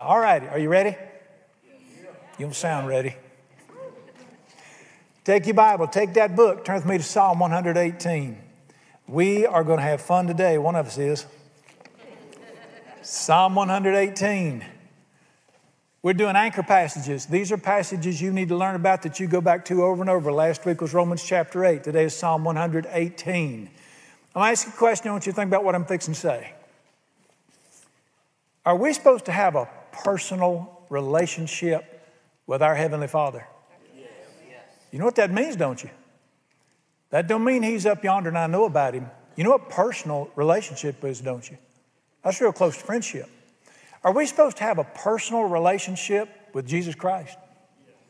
All righty, are you ready? You don't sound ready. Take your Bible, take that book, turn with me to Psalm 118. We are going to have fun today. One of us is. Psalm 118. We're doing anchor passages. These are passages you need to learn about that you go back to over and over. Last week was Romans chapter 8. Today is Psalm 118. I'm going to ask you a question. I want you to think about what I'm fixing to say. Are we supposed to have a personal relationship with our Heavenly Father? You know what that means, don't you? That don't mean he's up yonder and I know about him. You know what personal relationship is, don't you? That's real close to friendship. Are we supposed to have a personal relationship with Jesus Christ?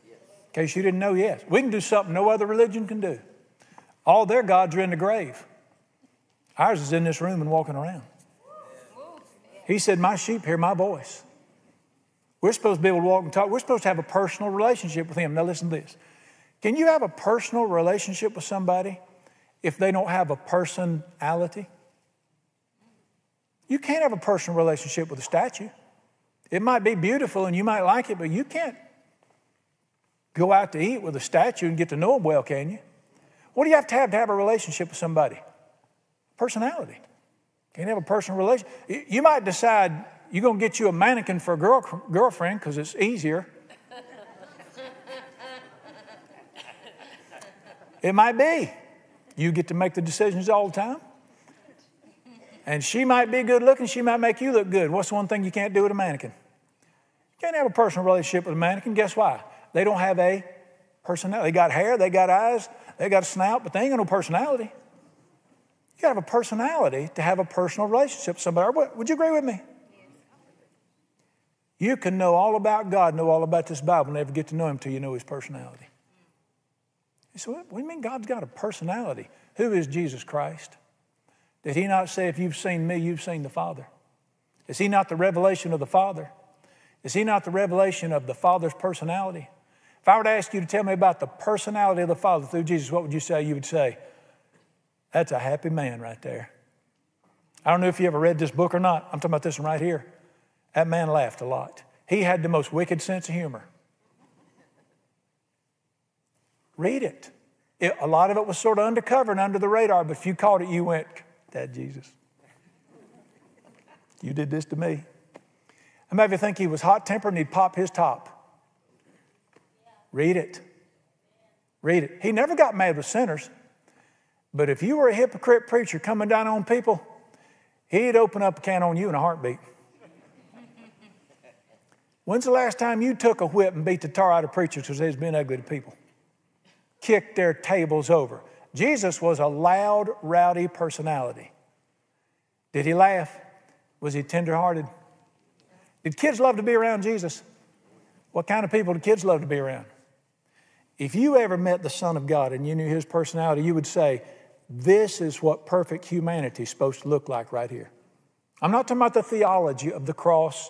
In case you didn't know, yes. We can do something no other religion can do. All their gods are in the grave. Ours is in this room and walking around. He said, My sheep hear my voice. We're supposed to be able to walk and talk. We're supposed to have a personal relationship with Him. Now, listen to this. Can you have a personal relationship with somebody if they don't have a personality? You can't have a personal relationship with a statue. It might be beautiful and you might like it, but you can't go out to eat with a statue and get to know them well, can you? What do you have to have to have a relationship with somebody? Personality. Can't have a personal relationship. You might decide you're going to get you a mannequin for a girl, girlfriend because it's easier. it might be. You get to make the decisions all the time. And she might be good looking, she might make you look good. What's the one thing you can't do with a mannequin? You can't have a personal relationship with a mannequin. Guess why? They don't have a personality. They got hair, they got eyes, they got a snout, but they ain't got no personality. You gotta have a personality to have a personal relationship with somebody. Would you agree with me? You can know all about God, know all about this Bible, never get to know Him until you know His personality. You say, what do you mean God's got a personality? Who is Jesus Christ? Did He not say, if you've seen me, you've seen the Father? Is He not the revelation of the Father? Is He not the revelation of the Father's personality? If I were to ask you to tell me about the personality of the Father through Jesus, what would you say? You would say, that's a happy man right there. I don't know if you ever read this book or not. I'm talking about this one right here. That man laughed a lot. He had the most wicked sense of humor. Read it. it. A lot of it was sort of undercover and under the radar, but if you caught it, you went, Dad Jesus. You did this to me. I maybe think he was hot tempered and he'd pop his top. Read it. Read it. He never got mad with sinners. But if you were a hypocrite preacher coming down on people, he'd open up a can on you in a heartbeat. When's the last time you took a whip and beat the tar out of preachers because they've been ugly to people? Kicked their tables over. Jesus was a loud, rowdy personality. Did he laugh? Was he tenderhearted? Did kids love to be around Jesus? What kind of people do kids love to be around? If you ever met the Son of God and you knew his personality, you would say, This is what perfect humanity is supposed to look like right here. I'm not talking about the theology of the cross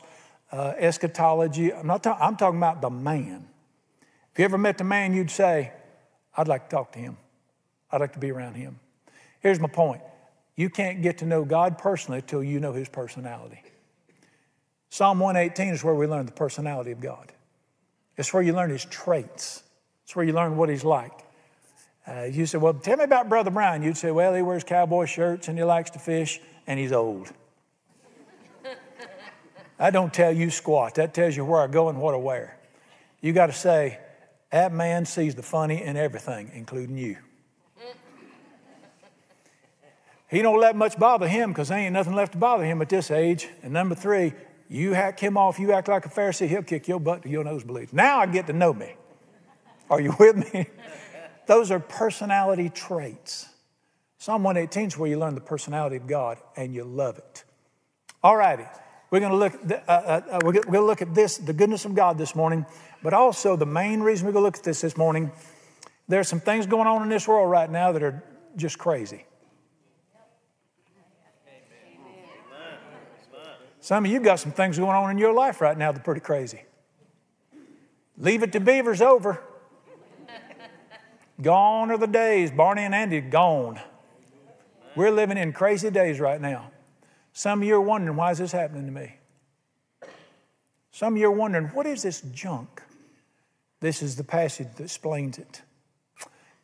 uh, eschatology. I'm not talking, I'm talking about the man. If you ever met the man, you'd say, I'd like to talk to him. I'd like to be around him. Here's my point. You can't get to know God personally until you know his personality. Psalm 118 is where we learn the personality of God. It's where you learn his traits. It's where you learn what he's like. Uh, you say, Well, tell me about Brother Brown. You'd say, Well, he wears cowboy shirts and he likes to fish and he's old. I don't tell you squat. That tells you where I go and what I wear. You got to say, that man sees the funny in everything, including you. He don't let much bother him because there ain't nothing left to bother him at this age. And number three, you hack him off, you act like a Pharisee, he'll kick your butt to your nosebleeds. Now I get to know me. Are you with me? Those are personality traits. Psalm 118 is where you learn the personality of God and you love it. All righty. We're going to look. Uh, uh, uh we're going to look at this, the goodness of God this morning, but also the main reason we're going to look at this this morning. There are some things going on in this world right now that are just crazy. Some of you got some things going on in your life right now that are pretty crazy. Leave it to Beaver's over. gone are the days. Barney and Andy gone. We're living in crazy days right now. Some of you are wondering, why is this happening to me? Some of you are wondering, what is this junk? This is the passage that explains it.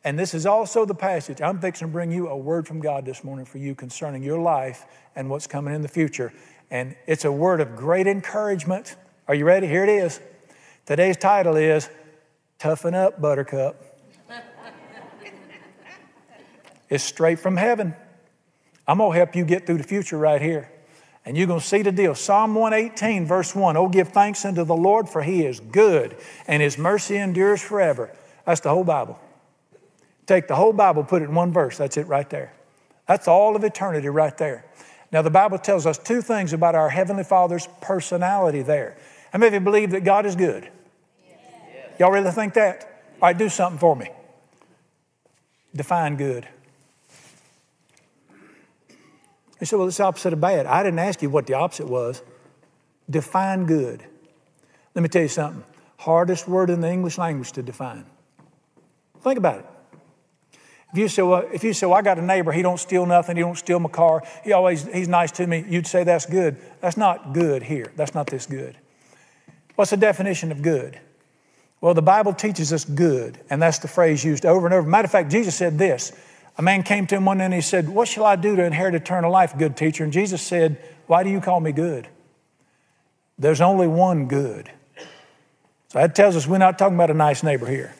And this is also the passage. I'm fixing to bring you a word from God this morning for you concerning your life and what's coming in the future. And it's a word of great encouragement. Are you ready? Here it is. Today's title is Toughen Up, Buttercup. it's straight from heaven. I'm going to help you get through the future right here. And you're going to see the deal. Psalm 118, verse 1 Oh, give thanks unto the Lord, for he is good, and his mercy endures forever. That's the whole Bible. Take the whole Bible, put it in one verse. That's it right there. That's all of eternity right there. Now, the Bible tells us two things about our Heavenly Father's personality there. How many of you believe that God is good? Yes. Y'all really think that? All right, do something for me. Define good. He said, Well, it's opposite of bad. I didn't ask you what the opposite was. Define good. Let me tell you something. Hardest word in the English language to define. Think about it. If you say, well, if you say, well, I got a neighbor, he don't steal nothing, he don't steal my car, he always, he's nice to me, you'd say that's good. That's not good here. That's not this good. What's the definition of good? Well, the Bible teaches us good, and that's the phrase used over and over. Matter of fact, Jesus said this a man came to him one day and he said, What shall I do to inherit eternal life, good teacher? And Jesus said, Why do you call me good? There's only one good. So that tells us we're not talking about a nice neighbor here.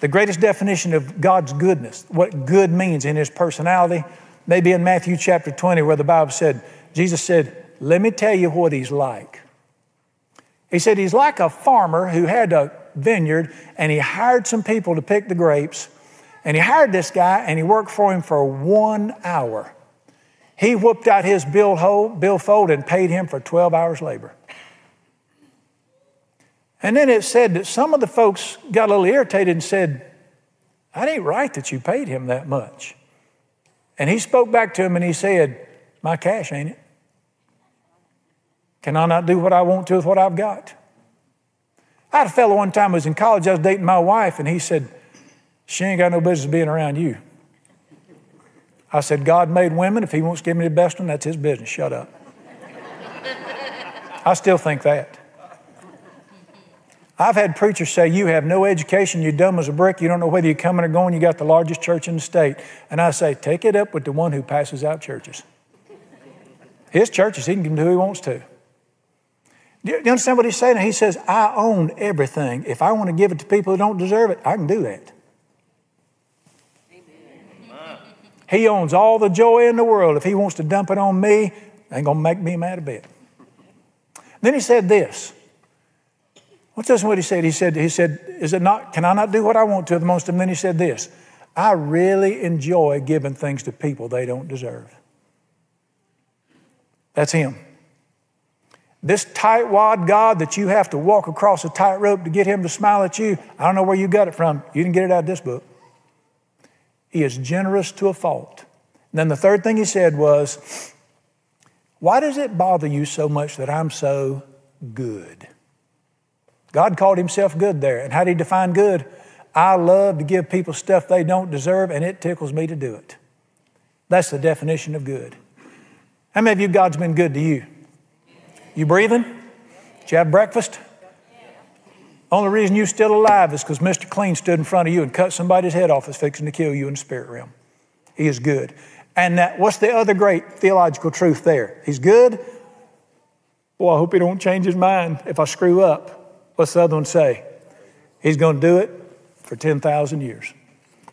The greatest definition of God's goodness, what good means in his personality, maybe in Matthew chapter 20, where the Bible said, Jesus said, Let me tell you what he's like. He said, He's like a farmer who had a vineyard and he hired some people to pick the grapes and he hired this guy and he worked for him for one hour. He whooped out his bill billfold and paid him for 12 hours labor. And then it said that some of the folks got a little irritated and said, That ain't right that you paid him that much. And he spoke back to him and he said, My cash, ain't it? Can I not do what I want to with what I've got? I had a fellow one time who was in college, I was dating my wife, and he said, she ain't got no business being around you. I said, God made women. If He wants to give me the best one, that's His business. Shut up. I still think that. I've had preachers say, You have no education, you're dumb as a brick, you don't know whether you're coming or going, you got the largest church in the state. And I say, Take it up with the one who passes out churches. His churches, he can do who he wants to. Do you understand what he's saying? He says, I own everything. If I want to give it to people who don't deserve it, I can do that. He owns all the joy in the world. If he wants to dump it on me, ain't gonna make me mad a bit. Then he said this. What's this what he said? He said, he said, is it not, can I not do what I want to the most? And then he said this, I really enjoy giving things to people they don't deserve. That's him. This tightwad God that you have to walk across a tightrope to get him to smile at you, I don't know where you got it from. You didn't get it out of this book. He is generous to a fault. And then the third thing he said was, Why does it bother you so much that I'm so good? God called himself good there. And how did he define good? I love to give people stuff they don't deserve, and it tickles me to do it. That's the definition of good. How many of you, God's been good to you? You breathing? Did you have breakfast? Only reason you're still alive is because Mr. Clean stood in front of you and cut somebody's head off is fixing to kill you in the spirit realm. He is good. And that, what's the other great theological truth there? He's good. Well, I hope he don't change his mind if I screw up. What's the other one say? He's going to do it for 10,000 years.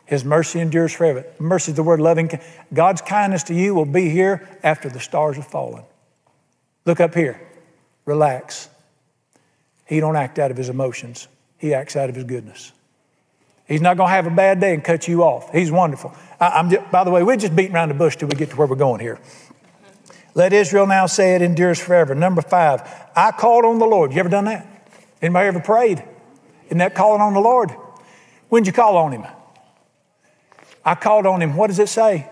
His mercy endures forever. Mercy is the word loving. God's kindness to you will be here after the stars have fallen. Look up here. Relax. He don't act out of his emotions. He acts out of his goodness. He's not going to have a bad day and cut you off. He's wonderful. I, just, by the way, we're just beating around the bush till we get to where we're going here. Let Israel now say it endures forever. Number five, I called on the Lord. You ever done that? Anybody ever prayed? Isn't that calling on the Lord? When'd you call on him? I called on him. What does it say?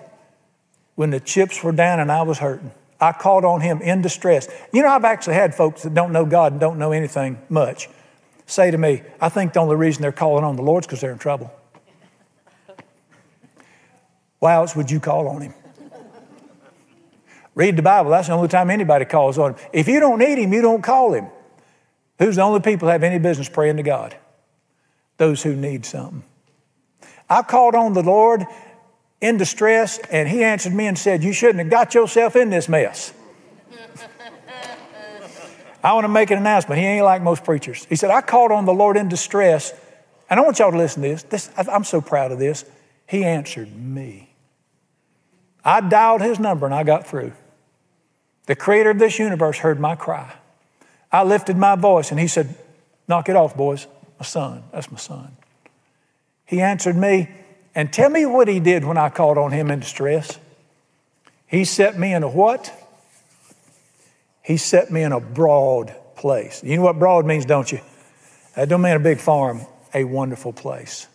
When the chips were down and I was hurting. I called on him in distress. You know, I've actually had folks that don't know God and don't know anything much say to me, I think the only reason they're calling on the Lord is because they're in trouble. Why else would you call on him? Read the Bible. That's the only time anybody calls on him. If you don't need him, you don't call him. Who's the only people have any business praying to God? Those who need something. I called on the Lord in distress, and He answered me and said, You shouldn't have got yourself in this mess. I want to make an announcement. He ain't like most preachers. He said, I called on the Lord in distress, and I want y'all to listen to this. this I'm so proud of this. He answered me. I dialed his number and I got through. The creator of this universe heard my cry. I lifted my voice and he said, Knock it off, boys. My son. That's my son. He answered me, and tell me what he did when I called on him in distress. He set me in a what? He set me in a broad place. You know what broad means, don't you? That don't mean a big farm, a wonderful place.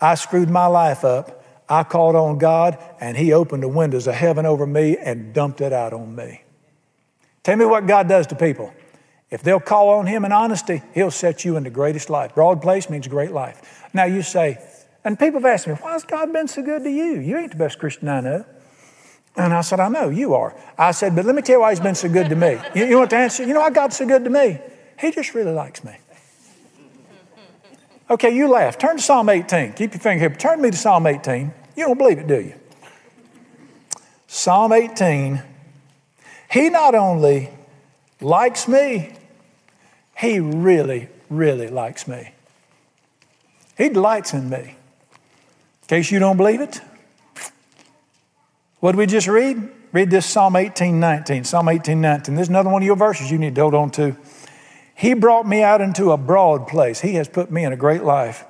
I screwed my life up. I called on God, and He opened the windows of heaven over me and dumped it out on me. Tell me what God does to people. If they'll call on Him in honesty, He'll set you in the greatest life. Broad place means great life. Now you say, and people have asked me, why has God been so good to you? You ain't the best Christian I know. And I said, I know, you are. I said, but let me tell you why he's been so good to me. You, you want the answer? You know why God's so good to me? He just really likes me. Okay, you laugh. Turn to Psalm 18. Keep your finger here. Turn me to Psalm 18. You don't believe it, do you? Psalm 18. He not only likes me, he really, really likes me. He delights in me. In case you don't believe it, what did we just read? Read this Psalm 18, 19. Psalm 18, 19. There's another one of your verses you need to hold on to. He brought me out into a broad place. He has put me in a great life.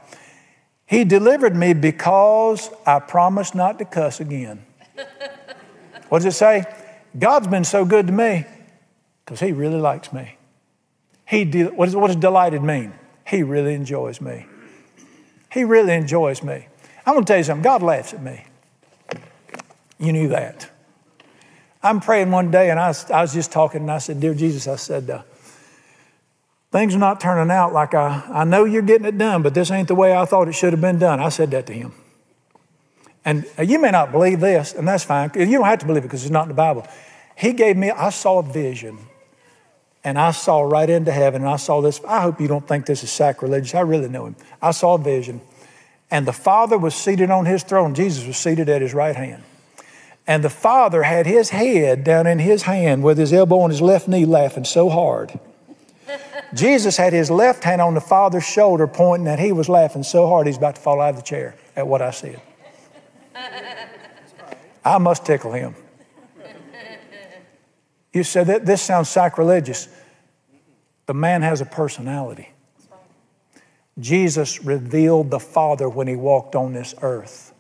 He delivered me because I promised not to cuss again. what does it say? God's been so good to me because He really likes me. He de- what, is, what does delighted mean? He really enjoys me. He really enjoys me. I'm going to tell you something God laughs at me. You knew that. I'm praying one day, and I was, I was just talking, and I said, Dear Jesus, I said, uh, things are not turning out like I, I know you're getting it done, but this ain't the way I thought it should have been done. I said that to him. And uh, you may not believe this, and that's fine. You don't have to believe it because it's not in the Bible. He gave me, I saw a vision, and I saw right into heaven, and I saw this. I hope you don't think this is sacrilegious. I really know him. I saw a vision, and the Father was seated on his throne. Jesus was seated at his right hand. And the father had his head down in his hand with his elbow on his left knee, laughing so hard. Jesus had his left hand on the father's shoulder, pointing that he was laughing so hard he's about to fall out of the chair at what I said. I must tickle him. You said that this sounds sacrilegious. The man has a personality. Jesus revealed the Father when he walked on this earth.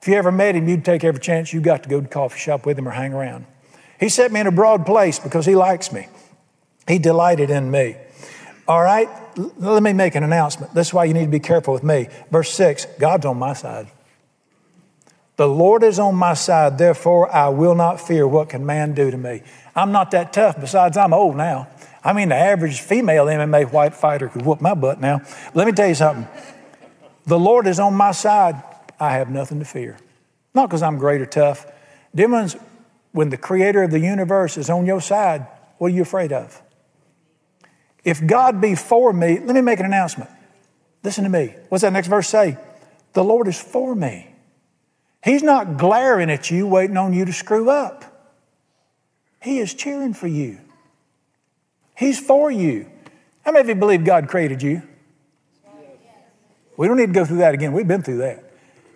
If you ever met him, you'd take every chance you got to go to coffee shop with him or hang around. He set me in a broad place because he likes me. He delighted in me. All right, let me make an announcement. That's why you need to be careful with me. Verse 6 God's on my side. The Lord is on my side, therefore I will not fear what can man do to me. I'm not that tough, besides, I'm old now. I mean, the average female MMA white fighter could whoop my butt now. Let me tell you something. The Lord is on my side. I have nothing to fear. Not because I'm great or tough. Demons, when the creator of the universe is on your side, what are you afraid of? If God be for me, let me make an announcement. Listen to me. What's that next verse say? The Lord is for me. He's not glaring at you, waiting on you to screw up. He is cheering for you. He's for you. How many of you believe God created you? We don't need to go through that again. We've been through that.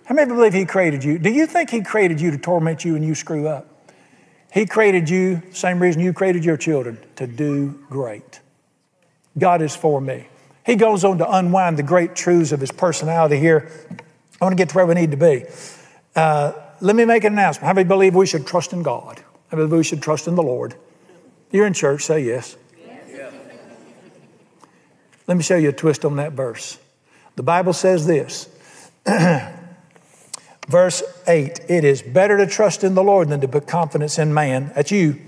How many of you believe He created you? Do you think He created you to torment you and you screw up? He created you, same reason you created your children, to do great. God is for me. He goes on to unwind the great truths of His personality here. I want to get to where we need to be. Uh, let me make an announcement. How many believe we should trust in God? How many believe we should trust in the Lord? You're in church, say yes. yes. Let me show you a twist on that verse. The Bible says this Verse 8 It is better to trust in the Lord than to put confidence in man. That's you.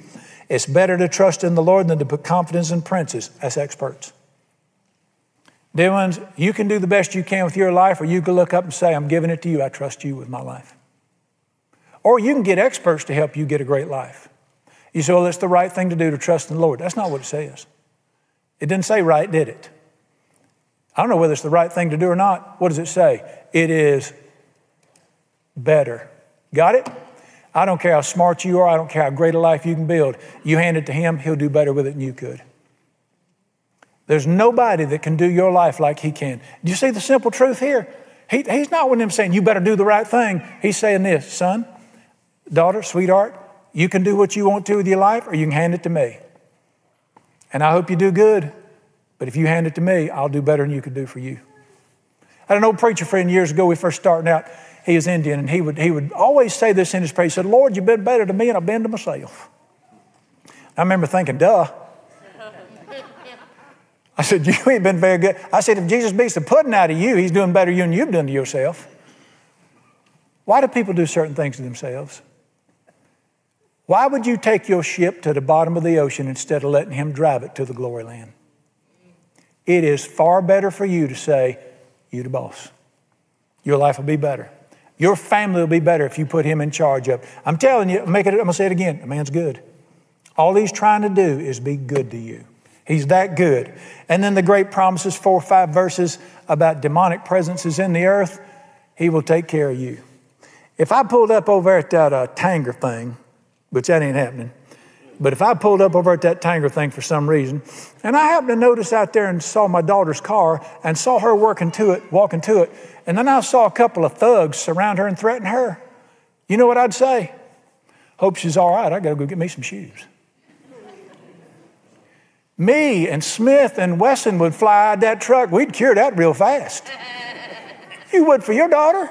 It's better to trust in the Lord than to put confidence in princes. That's experts. Dear ones, you can do the best you can with your life, or you can look up and say, I'm giving it to you. I trust you with my life. Or you can get experts to help you get a great life. You say, well, it's the right thing to do to trust in the Lord. That's not what it says. It didn't say right, did it? I don't know whether it's the right thing to do or not. What does it say? It is better. Got it? I don't care how smart you are, I don't care how great a life you can build. You hand it to Him, He'll do better with it than you could. There's nobody that can do your life like He can. Do you see the simple truth here? He, he's not one of them saying, You better do the right thing. He's saying this, son, daughter, sweetheart, you can do what you want to with your life, or you can hand it to me. And I hope you do good. But if you hand it to me, I'll do better than you could do for you. I had an old preacher friend years ago, we first starting out, he was Indian, and he would, he would always say this in his prayer. He said, Lord, you've been better to me, and I've been to myself. I remember thinking, duh. I said, You ain't been very good. I said, If Jesus beats the pudding out of you, he's doing better you than you've done to yourself. Why do people do certain things to themselves? Why would you take your ship to the bottom of the ocean instead of letting him drive it to the glory land? It is far better for you to say, You the boss. Your life will be better. Your family will be better if you put him in charge of. I'm telling you, make it, I'm gonna say it again. A man's good. All he's trying to do is be good to you. He's that good. And then the great promises, four or five verses about demonic presences in the earth, he will take care of you. If I pulled up over at that uh, Tanger thing, which that ain't happening, but if I pulled up over at that Tanger thing for some reason, and I happened to notice out there and saw my daughter's car and saw her working to it, walking to it, and then I saw a couple of thugs surround her and threaten her, you know what I'd say? Hope she's all right. I got to go get me some shoes. Me and Smith and Wesson would fly that truck. We'd cure that real fast. You would for your daughter?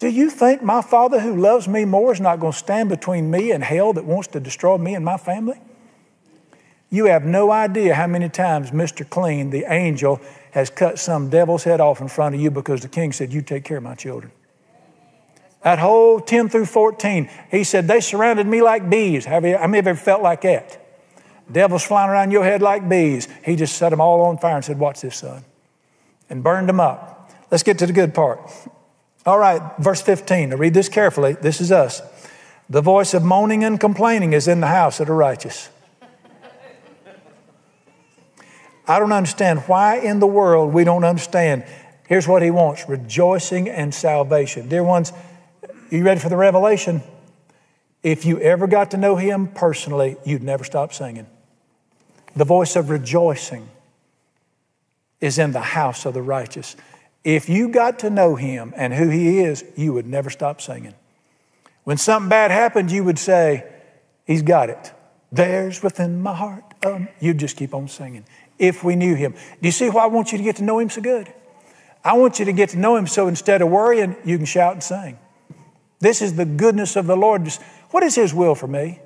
Do you think my Father who loves me more is not going to stand between me and hell that wants to destroy me and my family? You have no idea how many times Mr. Clean, the angel, has cut some devil's head off in front of you because the king said, You take care of my children. That whole 10 through 14, he said, They surrounded me like bees. Have you, many of you ever felt like that? Devils flying around your head like bees. He just set them all on fire and said, Watch this, son. And burned them up. Let's get to the good part. All right, verse 15. Now read this carefully. This is us. The voice of moaning and complaining is in the house of the righteous. I don't understand why in the world we don't understand. Here's what he wants rejoicing and salvation. Dear ones, Are you ready for the revelation? If you ever got to know him personally, you'd never stop singing. The voice of rejoicing is in the house of the righteous. If you got to know him and who he is, you would never stop singing. When something bad happened, you would say, He's got it. There's within my heart. Um, you'd just keep on singing if we knew him. Do you see why I want you to get to know him so good? I want you to get to know him so instead of worrying, you can shout and sing. This is the goodness of the Lord. What is his will for me?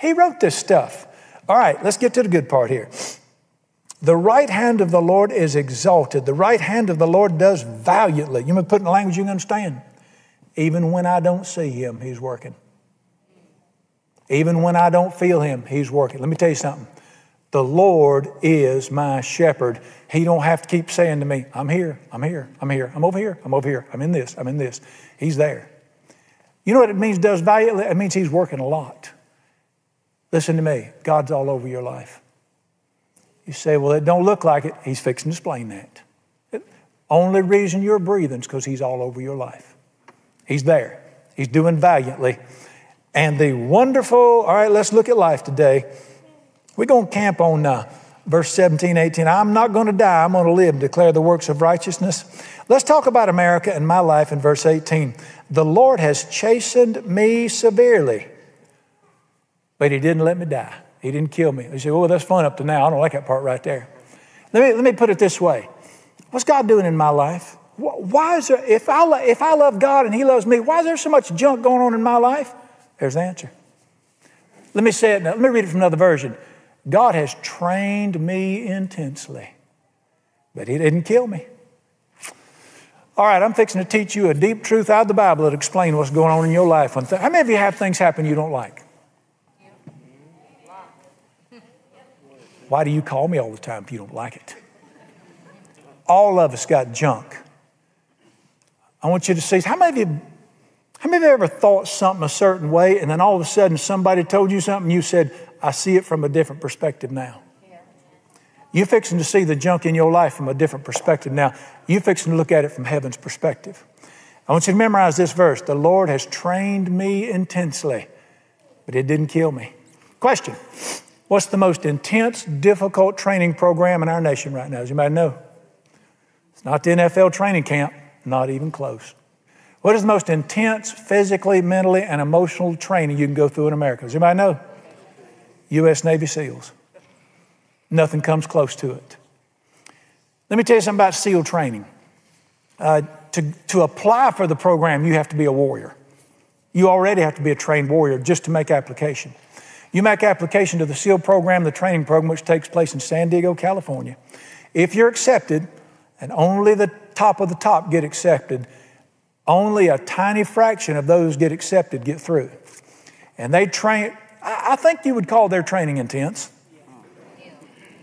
He wrote this stuff. All right, let's get to the good part here. The right hand of the Lord is exalted. The right hand of the Lord does valiantly. You may put in language you can understand. Even when I don't see him, he's working. Even when I don't feel him, he's working. Let me tell you something. The Lord is my shepherd. He don't have to keep saying to me, I'm here, I'm here, I'm here, I'm over here, I'm over here, I'm in this, I'm in this. He's there. You know what it means does valiantly? It means he's working a lot. Listen to me. God's all over your life. You say, well, it don't look like it. He's fixing to explain that. Only reason you're breathing is because he's all over your life. He's there. He's doing valiantly. And the wonderful, all right, let's look at life today. We're going to camp on uh, verse 17, 18. I'm not going to die. I'm going to live declare the works of righteousness. Let's talk about America and my life in verse 18. The Lord has chastened me severely, but he didn't let me die. He didn't kill me. You say, well, that's fun up to now. I don't like that part right there. Let me, let me put it this way. What's God doing in my life? Why is there, if I, if I love God and He loves me, why is there so much junk going on in my life? There's the answer. Let me say it now. Let me read it from another version. God has trained me intensely, but He didn't kill me. All right, I'm fixing to teach you a deep truth out of the Bible that explains what's going on in your life. How many of you have things happen you don't like? Why do you call me all the time if you don't like it? All of us got junk. I want you to see how many of you how many of you ever thought something a certain way and then all of a sudden somebody told you something you said, I see it from a different perspective now? You're fixing to see the junk in your life from a different perspective now. You're fixing to look at it from heaven's perspective. I want you to memorize this verse. The Lord has trained me intensely, but it didn't kill me. Question What's the most intense, difficult training program in our nation right now? Does anybody know? It's not the NFL training camp, not even close. What is the most intense physically, mentally, and emotional training you can go through in America? Does anybody know? U.S. Navy SEALs. Nothing comes close to it. Let me tell you something about SEAL training. Uh, to, to apply for the program, you have to be a warrior. You already have to be a trained warrior just to make application. You make application to the SEAL program, the training program, which takes place in San Diego, California. If you're accepted, and only the top of the top get accepted, only a tiny fraction of those get accepted get through. And they train, I think you would call their training intense.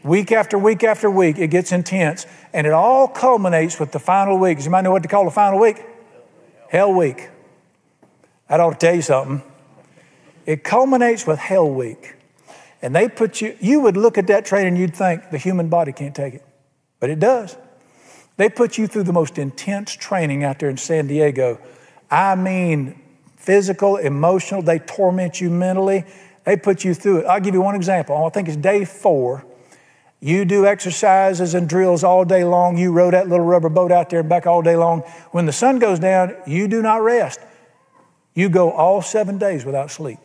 Week after week after week, it gets intense, and it all culminates with the final week. You might know what to call the final week? Hell Week. That ought to tell you something. It culminates with Hell Week. And they put you, you would look at that training and you'd think the human body can't take it. But it does. They put you through the most intense training out there in San Diego. I mean, physical, emotional, they torment you mentally. They put you through it. I'll give you one example. I think it's day four. You do exercises and drills all day long. You row that little rubber boat out there and back all day long. When the sun goes down, you do not rest. You go all seven days without sleep.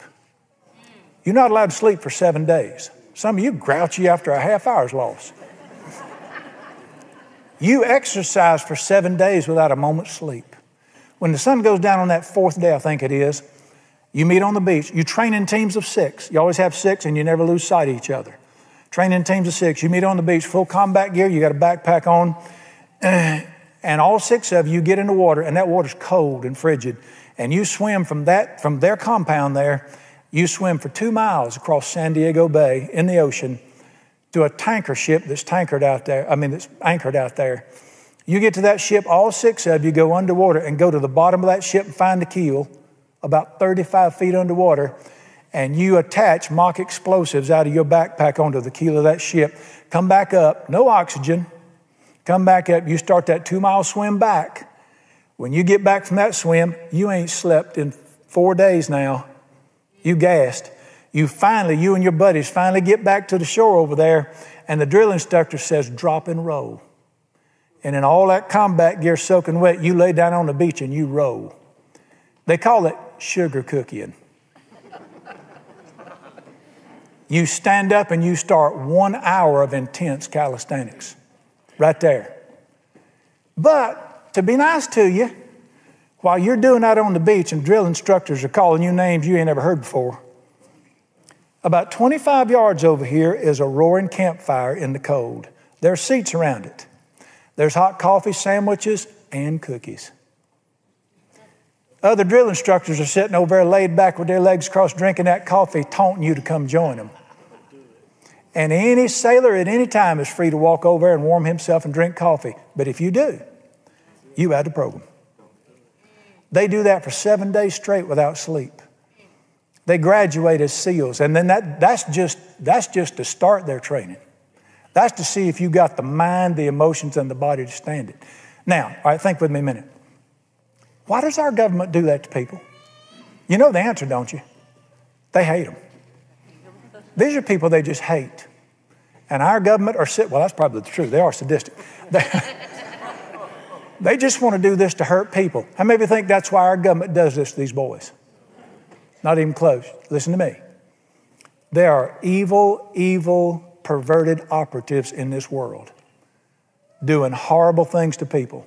You're not allowed to sleep for seven days. Some of you grouchy after a half hour's loss. you exercise for seven days without a moment's sleep. When the sun goes down on that fourth day, I think it is, you meet on the beach. You train in teams of six. You always have six and you never lose sight of each other training teams of six. You meet on the beach, full combat gear, you got a backpack on, and all six of you get in the water, and that water's cold and frigid. And you swim from that, from their compound there, you swim for two miles across San Diego Bay in the ocean to a tanker ship that's tankered out there, I mean, that's anchored out there. You get to that ship, all six of you go underwater and go to the bottom of that ship and find the keel, about 35 feet underwater and you attach mock explosives out of your backpack onto the keel of that ship, come back up, no oxygen, come back up, you start that two mile swim back. When you get back from that swim, you ain't slept in four days now. You gassed. You finally, you and your buddies finally get back to the shore over there, and the drill instructor says, drop and roll. And in all that combat gear soaking wet, you lay down on the beach and you roll. They call it sugar cooking. you stand up and you start one hour of intense calisthenics right there. But to be nice to you, while you're doing that on the beach and drill instructors are calling you names you ain't ever heard before, about 25 yards over here is a roaring campfire in the cold. There are seats around it. There's hot coffee, sandwiches, and cookies. Other drill instructors are sitting over there laid back with their legs crossed, drinking that coffee, taunting you to come join them. And any sailor at any time is free to walk over and warm himself and drink coffee. But if you do, you out the program. They do that for seven days straight without sleep. They graduate as SEALs, and then that, that's, just, that's just to start their training. That's to see if you got the mind, the emotions, and the body to stand it. Now, all right, think with me a minute. Why does our government do that to people? You know the answer, don't you? They hate them. These are people they just hate. And our government are, well, that's probably the truth. They are sadistic. They, they just want to do this to hurt people. How many of you think that's why our government does this to these boys? Not even close. Listen to me. There are evil, evil, perverted operatives in this world doing horrible things to people,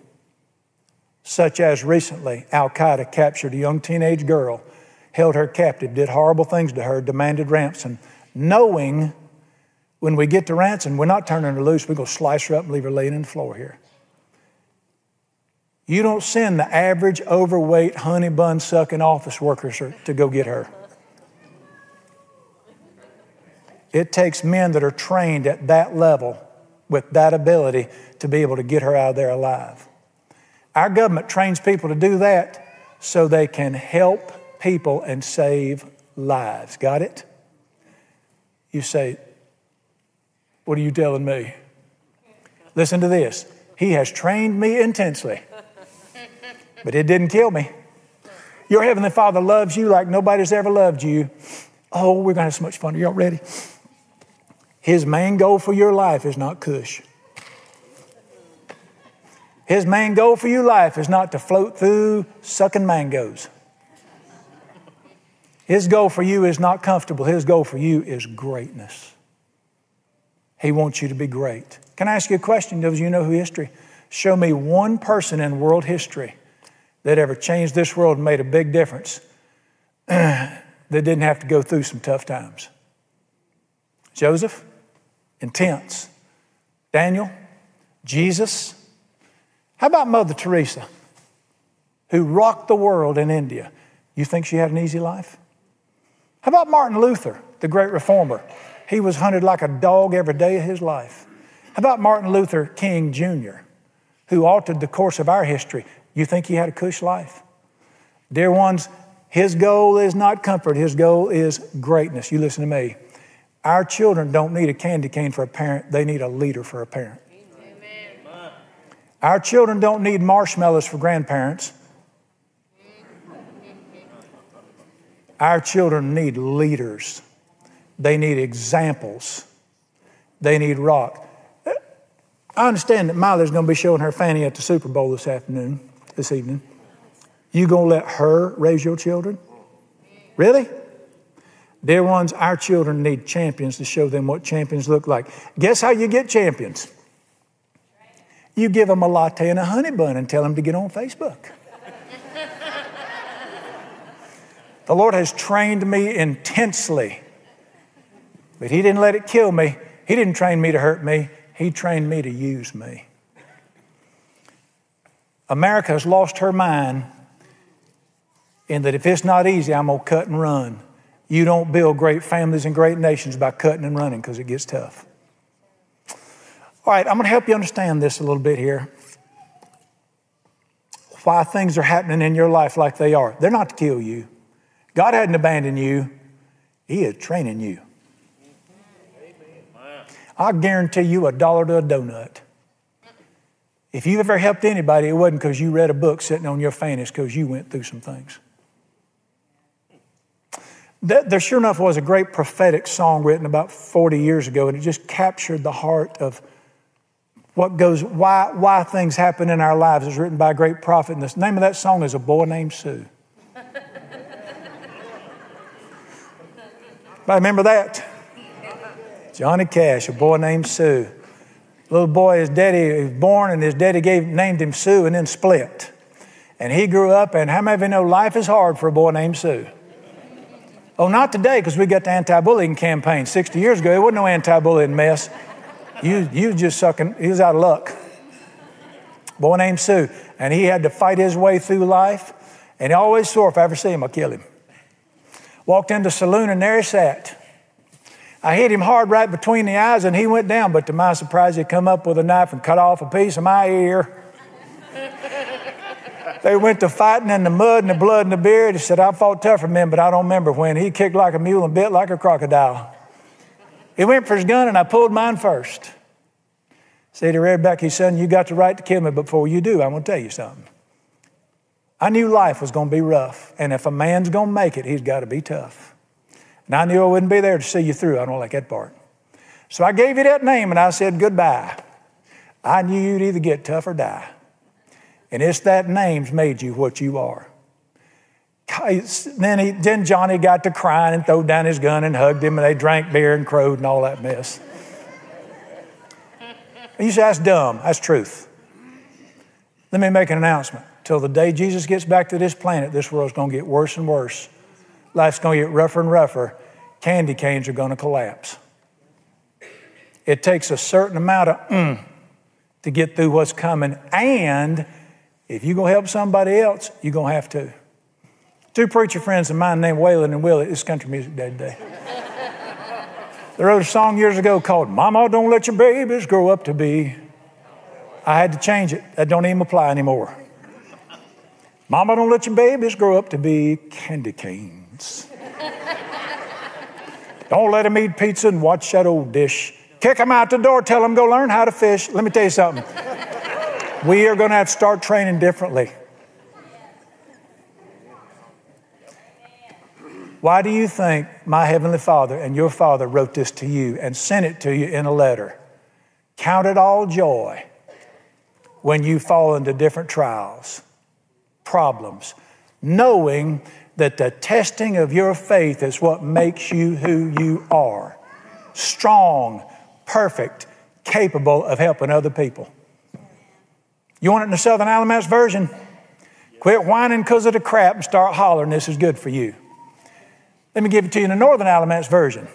such as recently Al Qaeda captured a young teenage girl, held her captive, did horrible things to her, demanded ransom knowing when we get to ransom, we're not turning her loose, we're going to slice her up and leave her laying on the floor here. You don't send the average overweight honey bun sucking office workers to go get her. It takes men that are trained at that level with that ability to be able to get her out of there alive. Our government trains people to do that so they can help people and save lives. Got it? You say, What are you telling me? Listen to this. He has trained me intensely, but it didn't kill me. Your Heavenly Father loves you like nobody's ever loved you. Oh, we're going to have so much fun. Are y'all ready? His main goal for your life is not cush. His main goal for your life is not to float through sucking mangoes. His goal for you is not comfortable. His goal for you is greatness. He wants you to be great. Can I ask you a question? Those you know who history? Show me one person in world history that ever changed this world and made a big difference that didn't have to go through some tough times. Joseph, intense. Daniel, Jesus. How about Mother Teresa, who rocked the world in India? You think she had an easy life? How about Martin Luther, the great reformer? He was hunted like a dog every day of his life. How about Martin Luther King Jr., who altered the course of our history? You think he had a cush life? Dear ones, his goal is not comfort, his goal is greatness. You listen to me. Our children don't need a candy cane for a parent, they need a leader for a parent. Amen. Our children don't need marshmallows for grandparents. Our children need leaders. They need examples. They need rock. I understand that Miley's going to be showing her fanny at the Super Bowl this afternoon, this evening. You to let her raise your children? Really? Dear ones, our children need champions to show them what champions look like. Guess how you get champions? You give them a latte and a honey bun and tell them to get on Facebook. The Lord has trained me intensely, but He didn't let it kill me. He didn't train me to hurt me, He trained me to use me. America has lost her mind in that if it's not easy, I'm going to cut and run. You don't build great families and great nations by cutting and running because it gets tough. All right, I'm going to help you understand this a little bit here. Why things are happening in your life like they are. They're not to kill you. God hadn't abandoned you, He is training you. I guarantee you a dollar to a donut. If you ever helped anybody, it wasn't because you read a book sitting on your fan, it's because you went through some things. There sure enough was a great prophetic song written about 40 years ago, and it just captured the heart of what goes, why, why things happen in our lives. It's written by a great prophet, and the name of that song is A Boy Named Sue. I remember that? Johnny Cash, a boy named Sue. Little boy, his daddy was born, and his daddy gave, named him Sue and then split. And he grew up, and how many of you know life is hard for a boy named Sue? Oh, not today, because we got the anti bullying campaign. 60 years ago, there wasn't no anti bullying mess. You, you just sucking, he was out of luck. Boy named Sue. And he had to fight his way through life. And he always swore, if I ever see him, I'll kill him. Walked into the saloon and there he sat. I hit him hard right between the eyes and he went down, but to my surprise, he come up with a knife and cut off a piece of my ear. they went to fighting in the mud and the blood and the beard. He said, I fought tougher men, but I don't remember when. He kicked like a mule and bit like a crocodile. He went for his gun and I pulled mine first. Said to Red Becky, son, you got the right to kill me, but before you do, I'm going to tell you something. I knew life was going to be rough, and if a man's going to make it, he's got to be tough. And I knew I wouldn't be there to see you through. I don't like that part. So I gave you that name and I said goodbye. I knew you'd either get tough or die. And it's that name's made you what you are. Then, he, then Johnny got to crying and threw down his gun and hugged him, and they drank beer and crowed and all that mess. You say that's dumb. That's truth. Let me make an announcement. Till the day Jesus gets back to this planet, this world's going to get worse and worse. Life's going to get rougher and rougher. Candy canes are going to collapse. It takes a certain amount of mm to get through what's coming. And if you're going to help somebody else, you're going to have to. Two preacher friends of mine named Waylon and Willie, it's country music day today. they wrote a song years ago called Mama, Don't Let Your Babies Grow Up to Be. I had to change it. That don't even apply anymore. Mama, don't let your babies grow up to be candy canes. Don't let them eat pizza and watch that old dish Kick them out the door, tell them go learn how to fish. Let me tell you something. we are going to have to start training differently. Why do you think my Heavenly Father and your Father wrote this to you and sent it to you in a letter? Count it all joy when you fall into different trials, problems, knowing that the testing of your faith is what makes you who you are strong, perfect, capable of helping other people. You want it in the Southern Alamance version? Quit whining because of the crap and start hollering, this is good for you. Let me give it to you in the Northern Alamance version.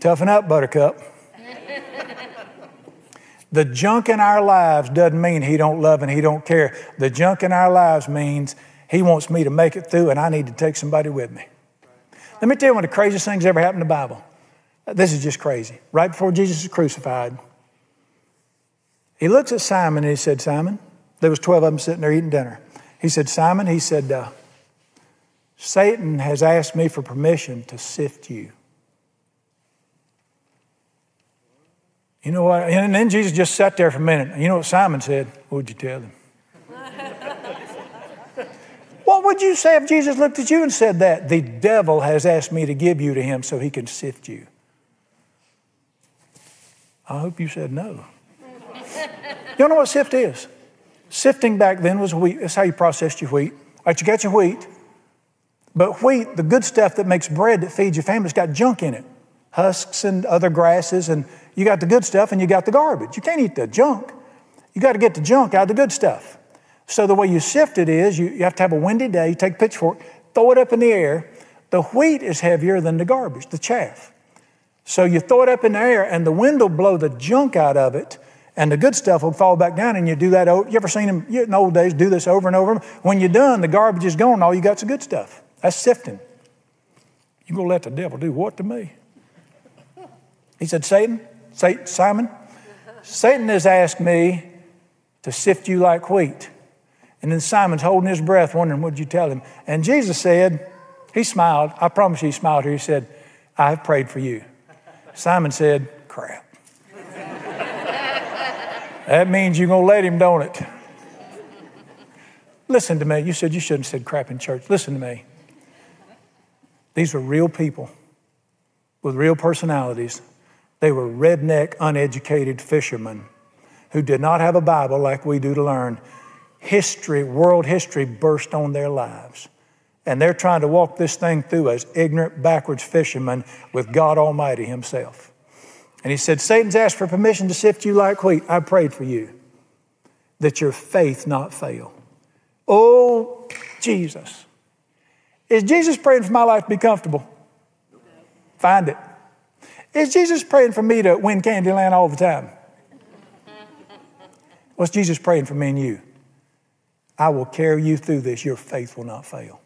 Toughen up, Buttercup. the junk in our lives doesn't mean he don't love and he don't care. The junk in our lives means he wants me to make it through and I need to take somebody with me. Let me tell you one of the craziest things ever happened in the Bible. This is just crazy. Right before Jesus was crucified, he looks at Simon and he said, Simon, there was 12 of them sitting there eating dinner. He said, Simon, he said, uh, Satan has asked me for permission to sift you. You know what? And then Jesus just sat there for a minute. You know what Simon said? What would you tell him? what would you say if Jesus looked at you and said that? The devil has asked me to give you to him so he can sift you. I hope you said no. you know what sift is? Sifting back then was wheat. That's how you processed your wheat. All right, you got your wheat. But wheat, the good stuff that makes bread that feeds your family, has got junk in it husks and other grasses, and you got the good stuff and you got the garbage. You can't eat the junk. You got to get the junk out of the good stuff. So the way you sift it is you, you have to have a windy day, you take a pitchfork, throw it up in the air. The wheat is heavier than the garbage, the chaff. So you throw it up in the air and the wind will blow the junk out of it and the good stuff will fall back down and you do that. You ever seen them in the old days do this over and over? When you're done, the garbage is gone, all you got's the good stuff. That's sifting. You gonna let the devil do what to me? He said, Satan, Satan Simon, Satan has asked me to sift you like wheat. And then Simon's holding his breath, wondering, what'd you tell him? And Jesus said, he smiled. I promise you, he smiled here. He said, I have prayed for you. Simon said, crap. that means you're going to let him, don't it? Listen to me. You said you shouldn't have said crap in church. Listen to me. These were real people with real personalities. They were redneck, uneducated fishermen who did not have a Bible like we do to learn. History, world history burst on their lives. And they're trying to walk this thing through as ignorant, backwards fishermen with God Almighty Himself. And He said, Satan's asked for permission to sift you like wheat. I prayed for you that your faith not fail. Oh, Jesus. Is Jesus praying for my life to be comfortable? Find it. Is Jesus praying for me to win Candyland all the time? What's Jesus praying for me and you? I will carry you through this. Your faith will not fail.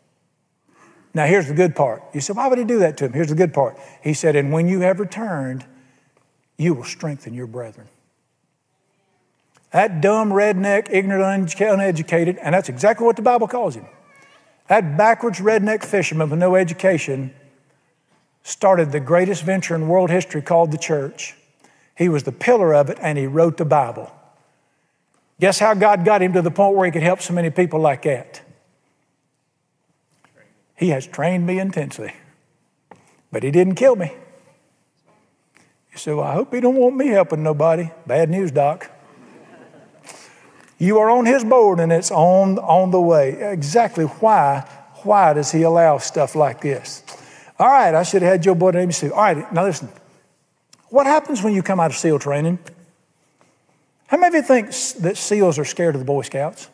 Now, here's the good part. You said, why would he do that to him? Here's the good part. He said, and when you have returned, you will strengthen your brethren. That dumb, redneck, ignorant, uneducated, and that's exactly what the Bible calls him. That backwards redneck fisherman with no education started the greatest venture in world history called the church. He was the pillar of it and he wrote the Bible. Guess how God got him to the point where he could help so many people like that? He has trained me intensely, but he didn't kill me. You say, well, I hope he don't want me helping nobody. Bad news, Doc. You are on his board and it's on, on the way. Exactly why, why does he allow stuff like this? All right, I should have had Joe Boyd name Sue. All right, now listen. What happens when you come out of SEAL training? How many of you think that SEALs are scared of the Boy Scouts?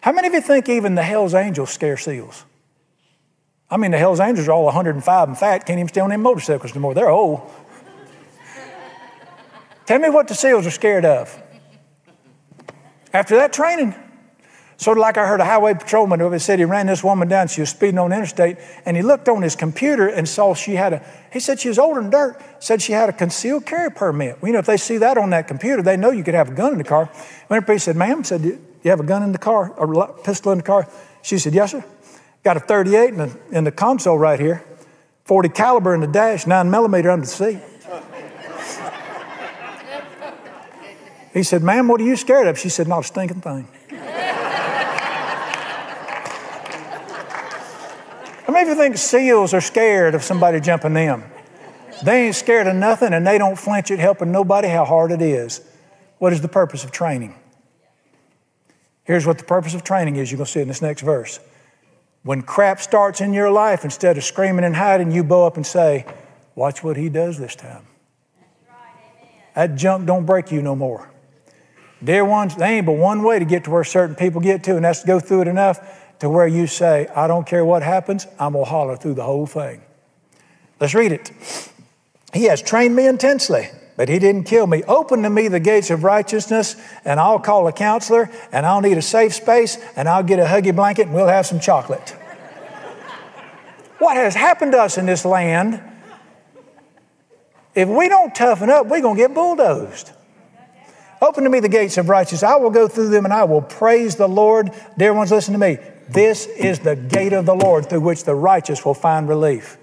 How many of you think even the Hells Angels scare SEALs? I mean, the Hells Angels are all 105 and fat, can't even stay on them motorcycles anymore. They're old. Tell me what the SEALs are scared of. After that training, sort of like I heard a highway patrolman who said he ran this woman down. She was speeding on the interstate, and he looked on his computer and saw she had a. He said she was older than dirt. Said she had a concealed carry permit. Well, you know, if they see that on that computer, they know you could have a gun in the car. Whenever he said, "Ma'am," said, "You have a gun in the car, a pistol in the car?" She said, "Yes, sir." Got a 38 in the, in the console right here. 40 caliber in the dash, 9 millimeter under the seat. He said, Ma'am, what are you scared of? She said, Not a stinking thing. Many you think seals are scared of somebody jumping them? They ain't scared of nothing and they don't flinch at helping nobody how hard it is. What is the purpose of training? Here's what the purpose of training is. You're going to see in this next verse. When crap starts in your life, instead of screaming and hiding, you bow up and say, Watch what he does this time. That junk don't break you no more. Dear ones, there ain't but one way to get to where certain people get to, and that's to go through it enough to where you say, I don't care what happens, I'm going to holler through the whole thing. Let's read it. He has trained me intensely, but he didn't kill me. Open to me the gates of righteousness, and I'll call a counselor, and I'll need a safe space, and I'll get a huggy blanket, and we'll have some chocolate. what has happened to us in this land? If we don't toughen up, we're going to get bulldozed. Open to me the gates of righteousness. I will go through them and I will praise the Lord. Dear ones, listen to me. This is the gate of the Lord through which the righteous will find relief.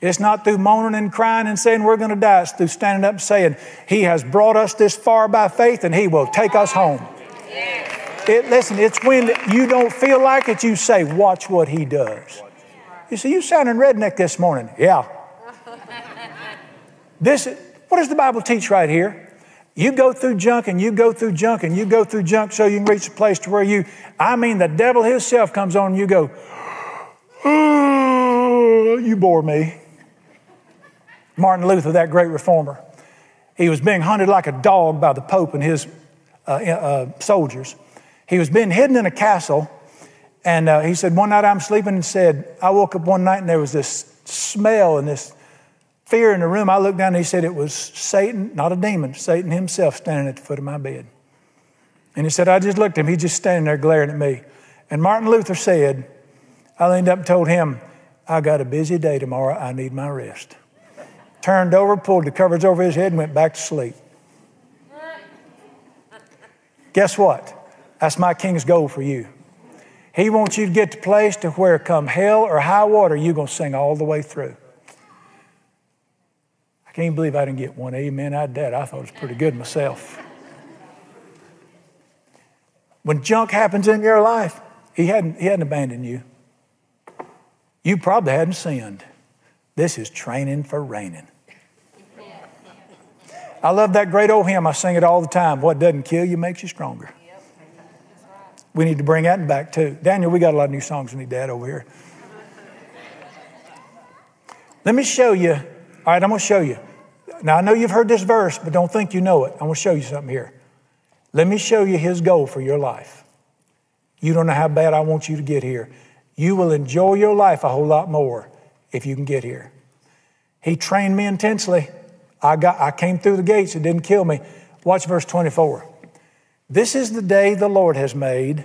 It's not through moaning and crying and saying we're going to die. It's through standing up and saying, He has brought us this far by faith and He will take us home. It, listen, it's when you don't feel like it, you say, Watch what He does. You see, you sounding redneck this morning. Yeah. This, what does the Bible teach right here? You go through junk and you go through junk and you go through junk so you can reach a place to where you, I mean, the devil himself comes on and you go, oh, you bore me. Martin Luther, that great reformer, he was being hunted like a dog by the Pope and his uh, uh, soldiers. He was being hidden in a castle, and uh, he said, One night I'm sleeping and said, I woke up one night and there was this smell and this fear in the room. I looked down and he said it was Satan, not a demon, Satan himself standing at the foot of my bed. And he said, I just looked at him. He's just standing there glaring at me. And Martin Luther said, I leaned up and told him, I got a busy day tomorrow. I need my rest. Turned over, pulled the covers over his head, and went back to sleep. Guess what? That's my king's goal for you. He wants you to get to place to where come hell or high water, you're going to sing all the way through. Can't believe I didn't get one amen out of that. I thought it was pretty good myself. When junk happens in your life, he hadn't, he hadn't abandoned you. You probably hadn't sinned. This is training for reigning. I love that great old hymn. I sing it all the time. What doesn't kill you makes you stronger. We need to bring that back too. Daniel, we got a lot of new songs we need to add over here. Let me show you all right, I'm going to show you. Now, I know you've heard this verse, but don't think you know it. I'm going to show you something here. Let me show you his goal for your life. You don't know how bad I want you to get here. You will enjoy your life a whole lot more if you can get here. He trained me intensely. I, got, I came through the gates. It didn't kill me. Watch verse 24. This is the day the Lord has made.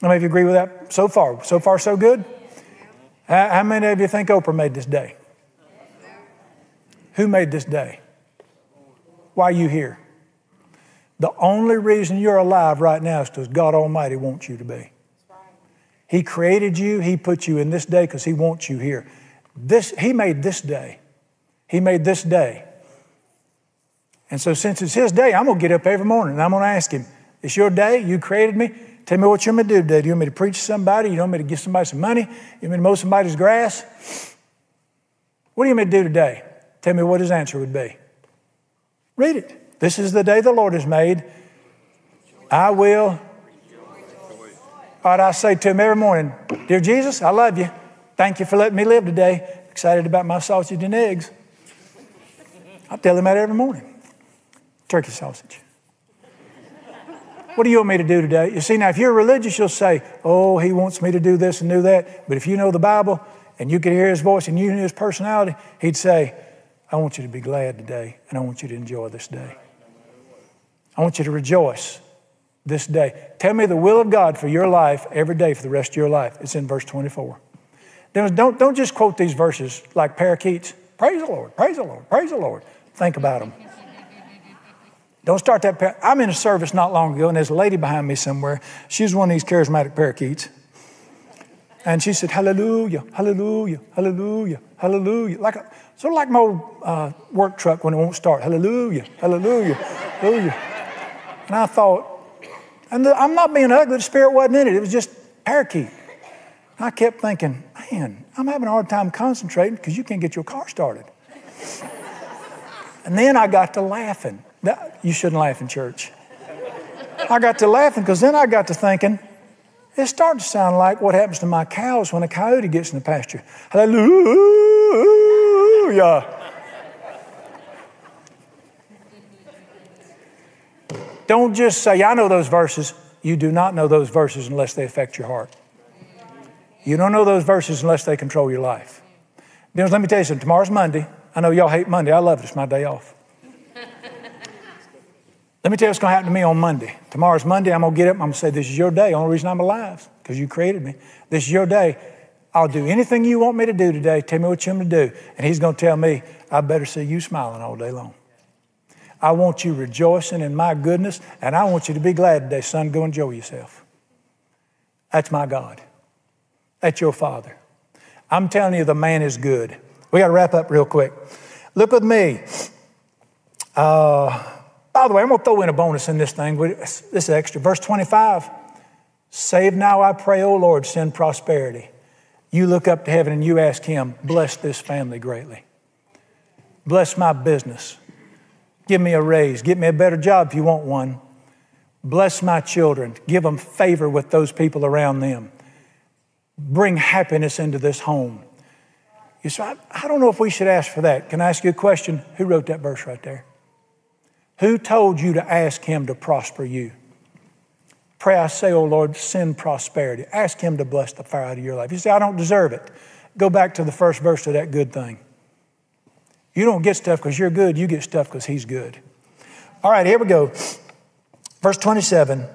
How many of you agree with that so far? So far, so good? How many of you think Oprah made this day? Who made this day? Why are you here? The only reason you're alive right now is because God Almighty wants you to be. He created you, He put you in this day because He wants you here. This, he made this day. He made this day. And so, since it's His day, I'm going to get up every morning and I'm going to ask Him, It's your day. You created me. Tell me what you want me to do today. Do you want me to preach to somebody? You want me to give somebody some money? You want me to mow somebody's grass? What do you want me to do today? Tell me what his answer would be. Read it. This is the day the Lord has made. I will. All right, I say to him every morning, Dear Jesus, I love you. Thank you for letting me live today. Excited about my sausage and eggs. I tell him that every morning. Turkey sausage. What do you want me to do today? You see, now if you're religious, you'll say, Oh, he wants me to do this and do that. But if you know the Bible and you can hear his voice and you know his personality, he'd say, I want you to be glad today, and I want you to enjoy this day. I want you to rejoice this day. Tell me the will of God for your life every day for the rest of your life. It's in verse 24. Don't, don't just quote these verses like parakeets. Praise the Lord, praise the Lord, praise the Lord. Think about them. Don't start that. Par- I'm in a service not long ago, and there's a lady behind me somewhere. She's one of these charismatic parakeets. And she said, Hallelujah, Hallelujah, Hallelujah, Hallelujah. Like a, sort of like my old uh, work truck when it won't start. Hallelujah, Hallelujah, Hallelujah. And I thought, and the, I'm not being ugly, the Spirit wasn't in it, it was just parakeet. I kept thinking, man, I'm having a hard time concentrating because you can't get your car started. and then I got to laughing. You shouldn't laugh in church. I got to laughing because then I got to thinking, it started to sound like what happens to my cows when a coyote gets in the pasture. Hallelujah. Don't just say, I know those verses. You do not know those verses unless they affect your heart. You don't know those verses unless they control your life. Let me tell you something. Tomorrow's Monday. I know y'all hate Monday. I love it. It's my day off. Let me tell you what's going to happen to me on Monday. Tomorrow's Monday. I'm going to get up. I'm going to say, This is your day. Only reason I'm alive because you created me. This is your day. I'll do anything you want me to do today. Tell me what you want me to do. And he's going to tell me, I better see you smiling all day long. I want you rejoicing in my goodness, and I want you to be glad today, son. Go enjoy yourself. That's my God. That's your Father. I'm telling you, the man is good. We got to wrap up real quick. Look with me. Uh, by the way, I'm going to throw in a bonus in this thing. This extra. Verse 25 Save now, I pray, O Lord, send prosperity. You look up to heaven and you ask Him, bless this family greatly. Bless my business. Give me a raise. Get me a better job if you want one. Bless my children. Give them favor with those people around them. Bring happiness into this home. You say, I, I don't know if we should ask for that. Can I ask you a question? Who wrote that verse right there? Who told you to ask Him to prosper you? Pray, I say, oh Lord, send prosperity. Ask Him to bless the fire out of your life. You say, I don't deserve it. Go back to the first verse of that good thing. You don't get stuff because you're good, you get stuff because He's good. All right, here we go. Verse 27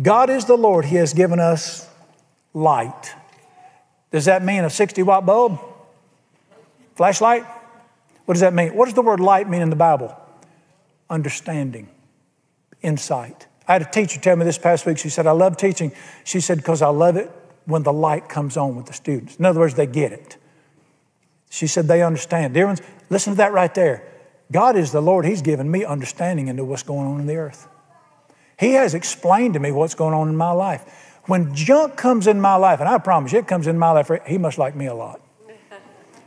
God is the Lord, He has given us light. Does that mean a 60 watt bulb? Flashlight? What does that mean? What does the word light mean in the Bible? Understanding, insight. I had a teacher tell me this past week, she said, I love teaching. She said, because I love it when the light comes on with the students. In other words, they get it. She said, they understand. Dear ones, listen to that right there. God is the Lord. He's given me understanding into what's going on in the earth. He has explained to me what's going on in my life. When junk comes in my life, and I promise you, it comes in my life, he must like me a lot.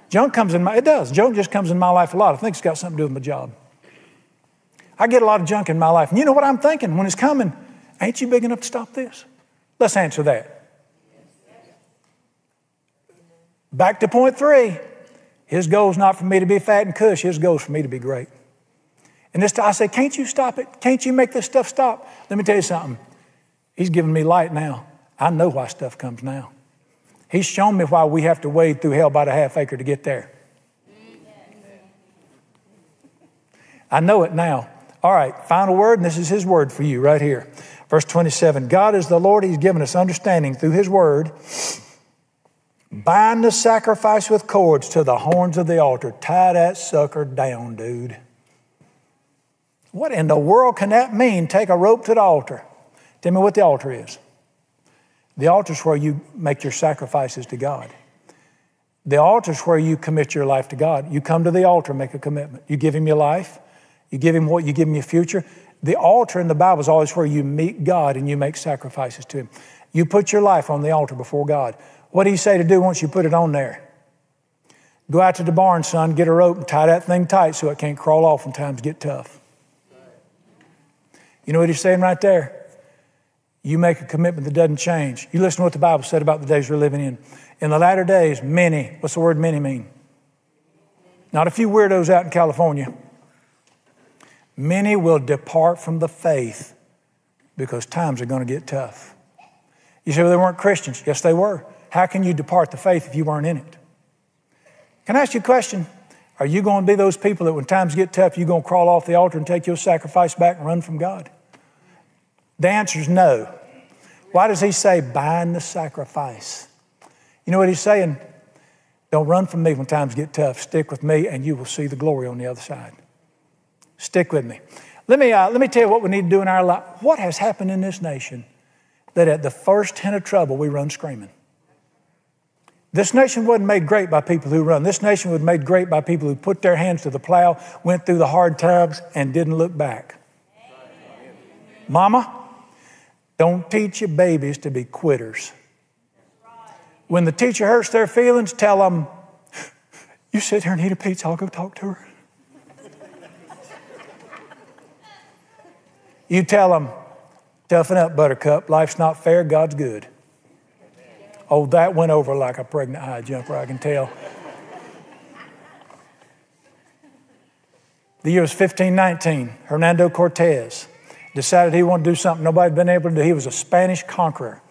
junk comes in my, it does. Junk just comes in my life a lot. I think it's got something to do with my job. I get a lot of junk in my life. And you know what I'm thinking when it's coming? Ain't you big enough to stop this? Let's answer that. Back to point three. His goal is not for me to be fat and cush. His goal is for me to be great. And this, I say, can't you stop it? Can't you make this stuff stop? Let me tell you something. He's giving me light now. I know why stuff comes now. He's shown me why we have to wade through hell about a half acre to get there. I know it now. All right, final word, and this is his word for you right here. Verse 27 God is the Lord, he's given us understanding through his word. Bind the sacrifice with cords to the horns of the altar. Tie that sucker down, dude. What in the world can that mean? Take a rope to the altar. Tell me what the altar is. The altar is where you make your sacrifices to God. The altar is where you commit your life to God. You come to the altar, make a commitment. You give Him your life, you give Him what, you give Him your future. The altar in the Bible is always where you meet God and you make sacrifices to Him. You put your life on the altar before God. What do you say to do once you put it on there? Go out to the barn, son, get a rope and tie that thing tight so it can't crawl off when times get tough. You know what he's saying right there? You make a commitment that doesn't change. You listen to what the Bible said about the days we're living in. In the latter days, many, what's the word many mean? Not a few weirdos out in California. Many will depart from the faith because times are going to get tough. You say, well, they weren't Christians. Yes, they were. How can you depart the faith if you weren't in it? Can I ask you a question? Are you going to be those people that when times get tough, you're going to crawl off the altar and take your sacrifice back and run from God? The answer is no. Why does he say, bind the sacrifice? You know what he's saying? Don't run from me when times get tough. Stick with me, and you will see the glory on the other side. Stick with me. Let me, uh, let me tell you what we need to do in our life. What has happened in this nation that at the first hint of trouble, we run screaming? This nation wasn't made great by people who run. This nation was made great by people who put their hands to the plow, went through the hard times, and didn't look back. Mama, don't teach your babies to be quitters. When the teacher hurts their feelings, tell them, You sit here and eat a pizza, I'll go talk to her. You tell them, Toughen up, buttercup. Life's not fair, God's good. Oh, that went over like a pregnant high jumper, I can tell. The year was 1519. Hernando Cortez decided he wanted to do something nobody had been able to do. He was a Spanish conqueror.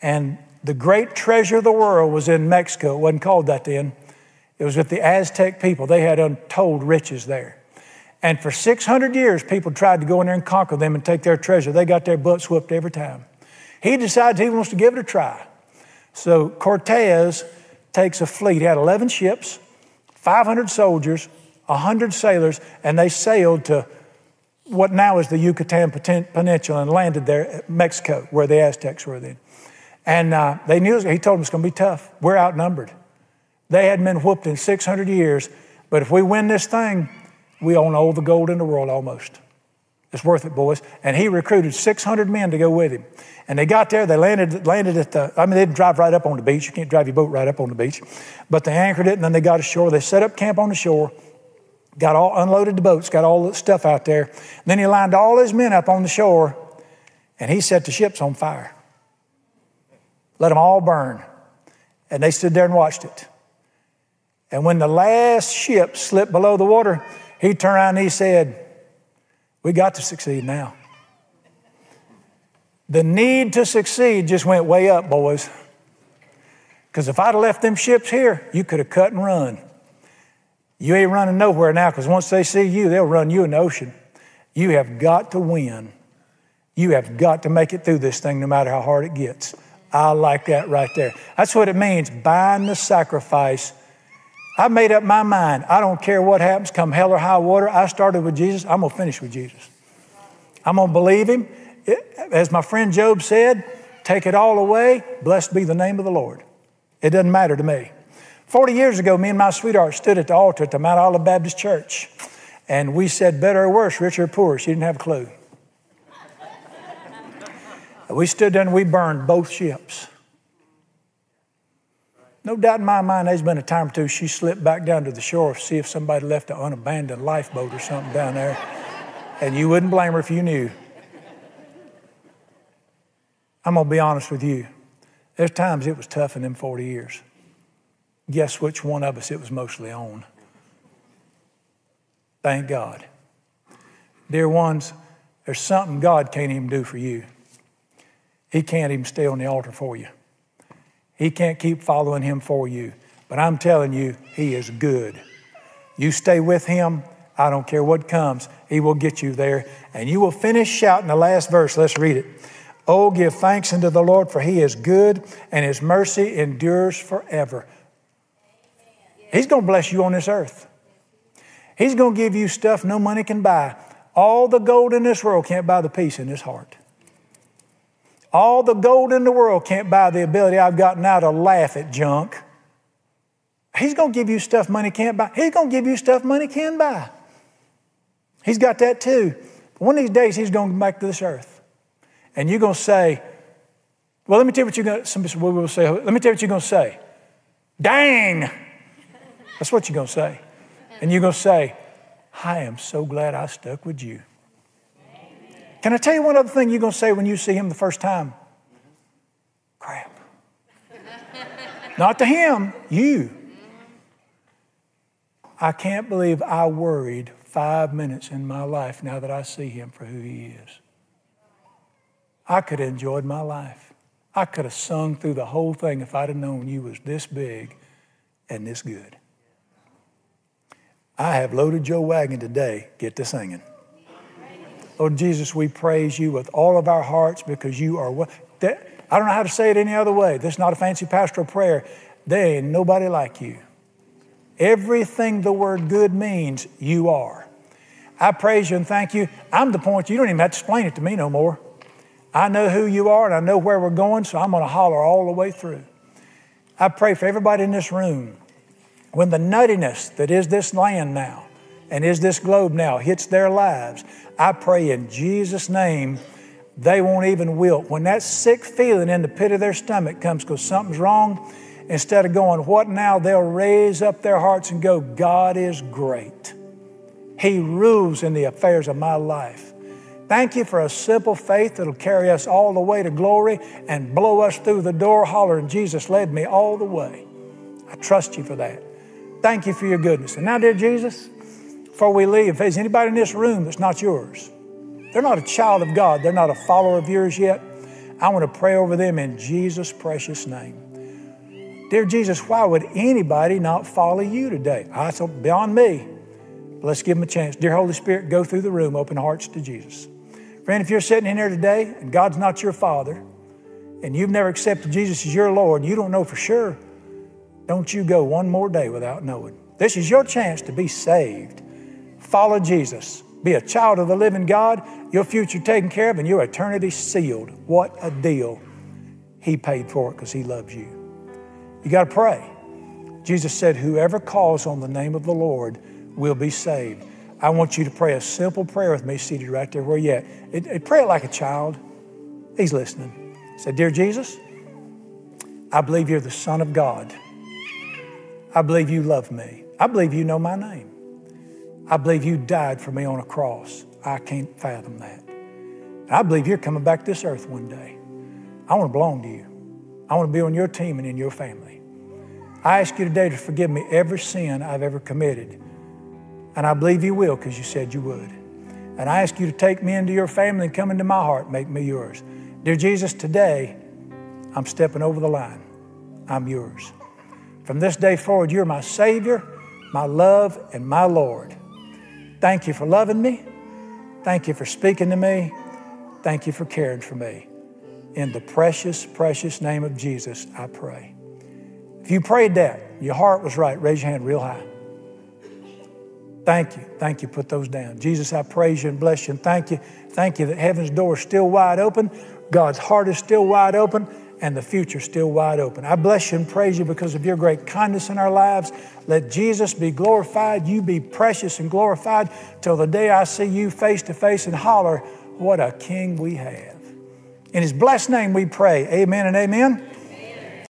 And the great treasure of the world was in Mexico. It wasn't called that then. It was with the Aztec people. They had untold riches there. And for 600 years, people tried to go in there and conquer them and take their treasure. They got their butts whooped every time. He decides he wants to give it a try. So Cortez takes a fleet. He had 11 ships, 500 soldiers, 100 sailors, and they sailed to what now is the Yucatan Peninsula and landed there at Mexico, where the Aztecs were then. And uh, they knew, he told them it's going to be tough. We're outnumbered. They hadn't been whooped in 600 years, but if we win this thing, we own all the gold in the world almost. It's worth it, boys. And he recruited 600 men to go with him. And they got there, they landed, landed at the, I mean, they didn't drive right up on the beach. You can't drive your boat right up on the beach. But they anchored it and then they got ashore. They set up camp on the shore, got all, unloaded the boats, got all the stuff out there. Then he lined all his men up on the shore and he set the ships on fire let them all burn. And they stood there and watched it. And when the last ship slipped below the water, he turned around and he said, We got to succeed now. The need to succeed just went way up, boys. Because if I'd have left them ships here, you could have cut and run. You ain't running nowhere now because once they see you, they'll run you in the ocean. You have got to win. You have got to make it through this thing no matter how hard it gets. I like that right there. That's what it means, buying the sacrifice. I made up my mind. I don't care what happens, come hell or high water. I started with Jesus. I'm going to finish with Jesus. I'm going to believe him. As my friend Job said, take it all away. Blessed be the name of the Lord. It doesn't matter to me. 40 years ago, me and my sweetheart stood at the altar at the Mount Olive Baptist Church, and we said, better or worse, rich or poor. She didn't have a clue. We stood there and we burned both ships. No doubt in my mind, there's been a time or two she slipped back down to the shore to see if somebody left an unabandoned lifeboat or something down there. And you wouldn't blame her if you knew. I'm going to be honest with you. There's times it was tough in them 40 years. Guess which one of us it was mostly on? Thank God. Dear ones, there's something God can't even do for you. He can't even stay on the altar for you. He can't keep following him for you. But I'm telling you, he is good. You stay with him, I don't care what comes, he will get you there. And you will finish shouting the last verse. Let's read it. Oh, give thanks unto the Lord, for he is good, and his mercy endures forever. He's going to bless you on this earth. He's going to give you stuff no money can buy. All the gold in this world can't buy the peace in his heart. All the gold in the world can't buy the ability I've got now to laugh at junk. He's going to give you stuff money can't buy. He's going to give you stuff money can buy. He's got that too. One of these days, he's going to come back to this earth. And you're going to say, well, let me tell you what you're going to, somebody say, let me tell you what you're going to say. Dang! That's what you're going to say. And you're going to say, I am so glad I stuck with you. Can I tell you one other thing you're going to say when you see him the first time? Crap. Not to him, you. I can't believe I worried five minutes in my life now that I see him for who he is. I could have enjoyed my life. I could have sung through the whole thing if I'd have known you was this big and this good. I have loaded your wagon today. Get to singing. Lord Jesus, we praise you with all of our hearts because you are what. I don't know how to say it any other way. This is not a fancy pastoral prayer. There ain't nobody like you. Everything the word good means, you are. I praise you and thank you. I'm the point, you don't even have to explain it to me no more. I know who you are and I know where we're going, so I'm going to holler all the way through. I pray for everybody in this room. When the nuttiness that is this land now and as this globe now hits their lives, I pray in Jesus' name they won't even wilt. When that sick feeling in the pit of their stomach comes because something's wrong, instead of going, What now? they'll raise up their hearts and go, God is great. He rules in the affairs of my life. Thank you for a simple faith that'll carry us all the way to glory and blow us through the door hollering, Jesus led me all the way. I trust you for that. Thank you for your goodness. And now, dear Jesus, before we leave, if there's anybody in this room that's not yours, they're not a child of God, they're not a follower of yours yet, I want to pray over them in Jesus' precious name. Dear Jesus, why would anybody not follow you today? I so beyond me. Let's give them a chance. Dear Holy Spirit, go through the room, open hearts to Jesus. Friend, if you're sitting in here today and God's not your Father, and you've never accepted Jesus as your Lord, you don't know for sure, don't you go one more day without knowing. This is your chance to be saved. Follow Jesus. Be a child of the living God, your future taken care of, and your eternity sealed. What a deal. He paid for it because He loves you. You got to pray. Jesus said, Whoever calls on the name of the Lord will be saved. I want you to pray a simple prayer with me, seated right there where you're at. It, it, pray it like a child. He's listening. Say, Dear Jesus, I believe you're the Son of God. I believe you love me. I believe you know my name. I believe you died for me on a cross. I can't fathom that. I believe you're coming back to this earth one day. I want to belong to you. I want to be on your team and in your family. I ask you today to forgive me every sin I've ever committed. And I believe you will because you said you would. And I ask you to take me into your family and come into my heart, make me yours. Dear Jesus, today I'm stepping over the line. I'm yours. From this day forward, you're my Savior, my love, and my Lord. Thank you for loving me. Thank you for speaking to me. Thank you for caring for me. In the precious, precious name of Jesus, I pray. If you prayed that, your heart was right, raise your hand real high. Thank you. Thank you. Put those down. Jesus, I praise you and bless you and thank you. Thank you that heaven's door is still wide open, God's heart is still wide open, and the future still wide open. I bless you and praise you because of your great kindness in our lives. Let Jesus be glorified, you be precious and glorified till the day I see you face to face and holler, What a king we have. In his blessed name we pray. Amen and amen.